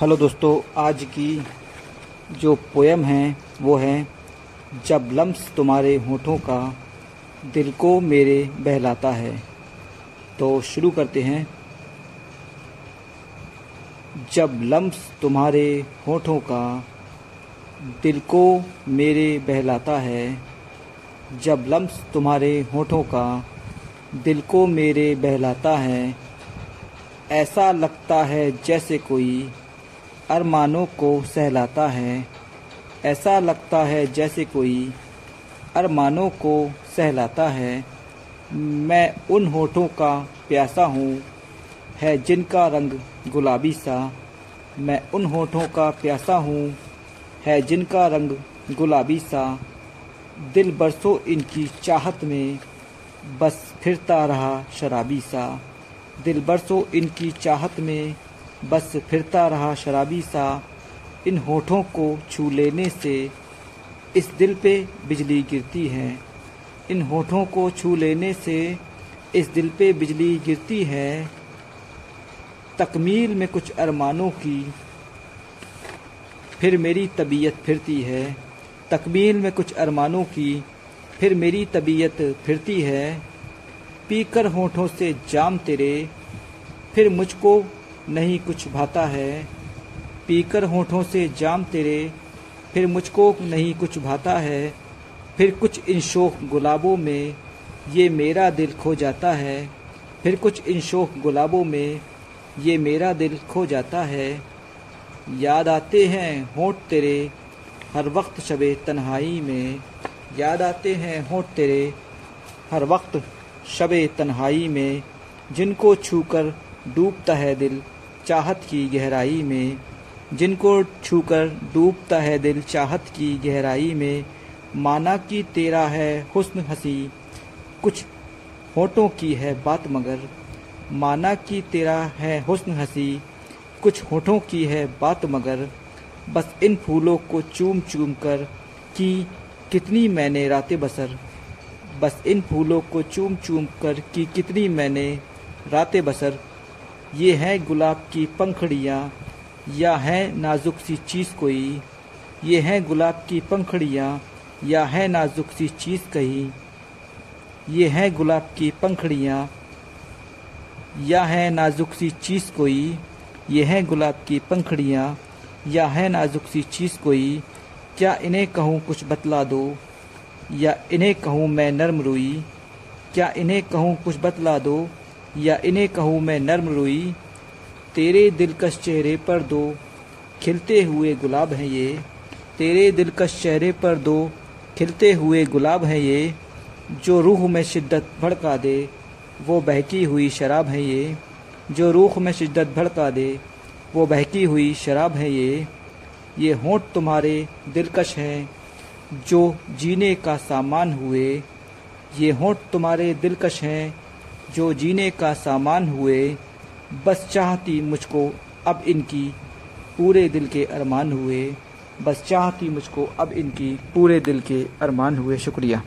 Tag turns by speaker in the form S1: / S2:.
S1: Hello दोस्तों, आज की जो पोएम है, वो है, जब लम्स तुम्हारे होठों का दिल को मेरे बहलाता है। तो शुरू करते हैं। जब लम्स तुम्हारे होठों का दिल को मेरे बहलाता है, जब लम्स तुम्हारे होठों का दिल को मेरे बहलाता है, ऐसा लगता है जैसे कोई अरमानों को सहलाता है। ऐसा लगता है जैसे कोई अरमानों को सहलाता है। मैं उन होठों का प्यासा हूँ, है जिनका रंग गुलाबी सा। मैं उन होठों का प्यासा हूँ, है जिनका रंग गुलाबी सा। दिल बरसों इनकी चाहत में बस फिरता रहा शराबी सा। दिल बरसों इनकी चाहत में बस फिरता रहा शराबी सा, इन होठों को छू लेने से इस दिल पे बिजली गिरती है। इन होठों को छू लेने से इस दिल पे बिजली गिरती है। तकमील में कुछ अरमानों की फिर मेरी तबीयत फिरती है। तकमील में कुछ अरमानों की फिर मेरी तबीयत फिरती है। पीकर होठों से जाम तेरे, फिर मुझको नहीं कुछ भाता है। पीकर होठों से जाम तेरे, फिर मुझको नहीं कुछ भाता है। फिर कुछ इन शोक गुलाबों में, ये मेरा दिल खो जाता है। फिर कुछ इन शोक गुलाबों में, ये मेरा दिल खो जाता है। याद आते हैं होठ तेरे, हर वक्त शबे तन्हाई में। याद आते हैं होठ तेरे, हर वक्त शबे तन्हाई में। जिनको छूकर डूबता है दिल चाहत की गहराई में, जिनको छूकर डूबता है दिल, चाहत की गहराई में, माना कि तेरा है हुस्न हँसी, कुछ होठों की है बात मगर, माना कि तेरा है हुस्न हँसी, कुछ होठों की है बात मगर, बस इन फूलों को चूम चूम कर कि कितनी मैंने रातें बसर, बस इन फूलों को चूम चूम कर कि कितनी मैंने रातें बसर। ये है गुलाब की पंखड़ियाँ, या है नाजुक सी चीज़ कोई। ये है गुलाब की पंखड़ियाँ, या है नाजुक सी चीज़ कही। ये है गुलाब की पंखड़ियाँ, या है नाजुक सी चीज़ कोई। ये है गुलाब की पंखड़ियाँ, या है नाजुक सी चीज़ कोई। क्या इन्हें कहूँ कुछ बतला दो? या इन्हें कहूँ मैं नर्म रुई? क्या इन्हें कहूँ कुछ बतला दो? या इन्हें कहूँ मैं नर्म रुई, तेरे दिलकश चेहरे पर दो खिलते हुए गुलाब हैं ये। तेरे दिलकश चेहरे पर दो खिलते हुए गुलाब हैं ये। जो रूह में शिद्दत भड़का दे, वो बहकी हुई शराब है ये। जो रूह में शिद्दत भड़का दे, वो बहकी हुई शराब है ये। ये होंठ तुम्हारे दिलकश हैं, जो जीने का सामान हुए। ये होंठ तुम्हारे दिलकश हैं जो जीने का सामान हुए, बस चाहती मुझको अब इनकी पूरे दिल के अरमान हुए, बस चाहती मुझको अब इनकी पूरे दिल के अरमान हुए, शुक्रिया।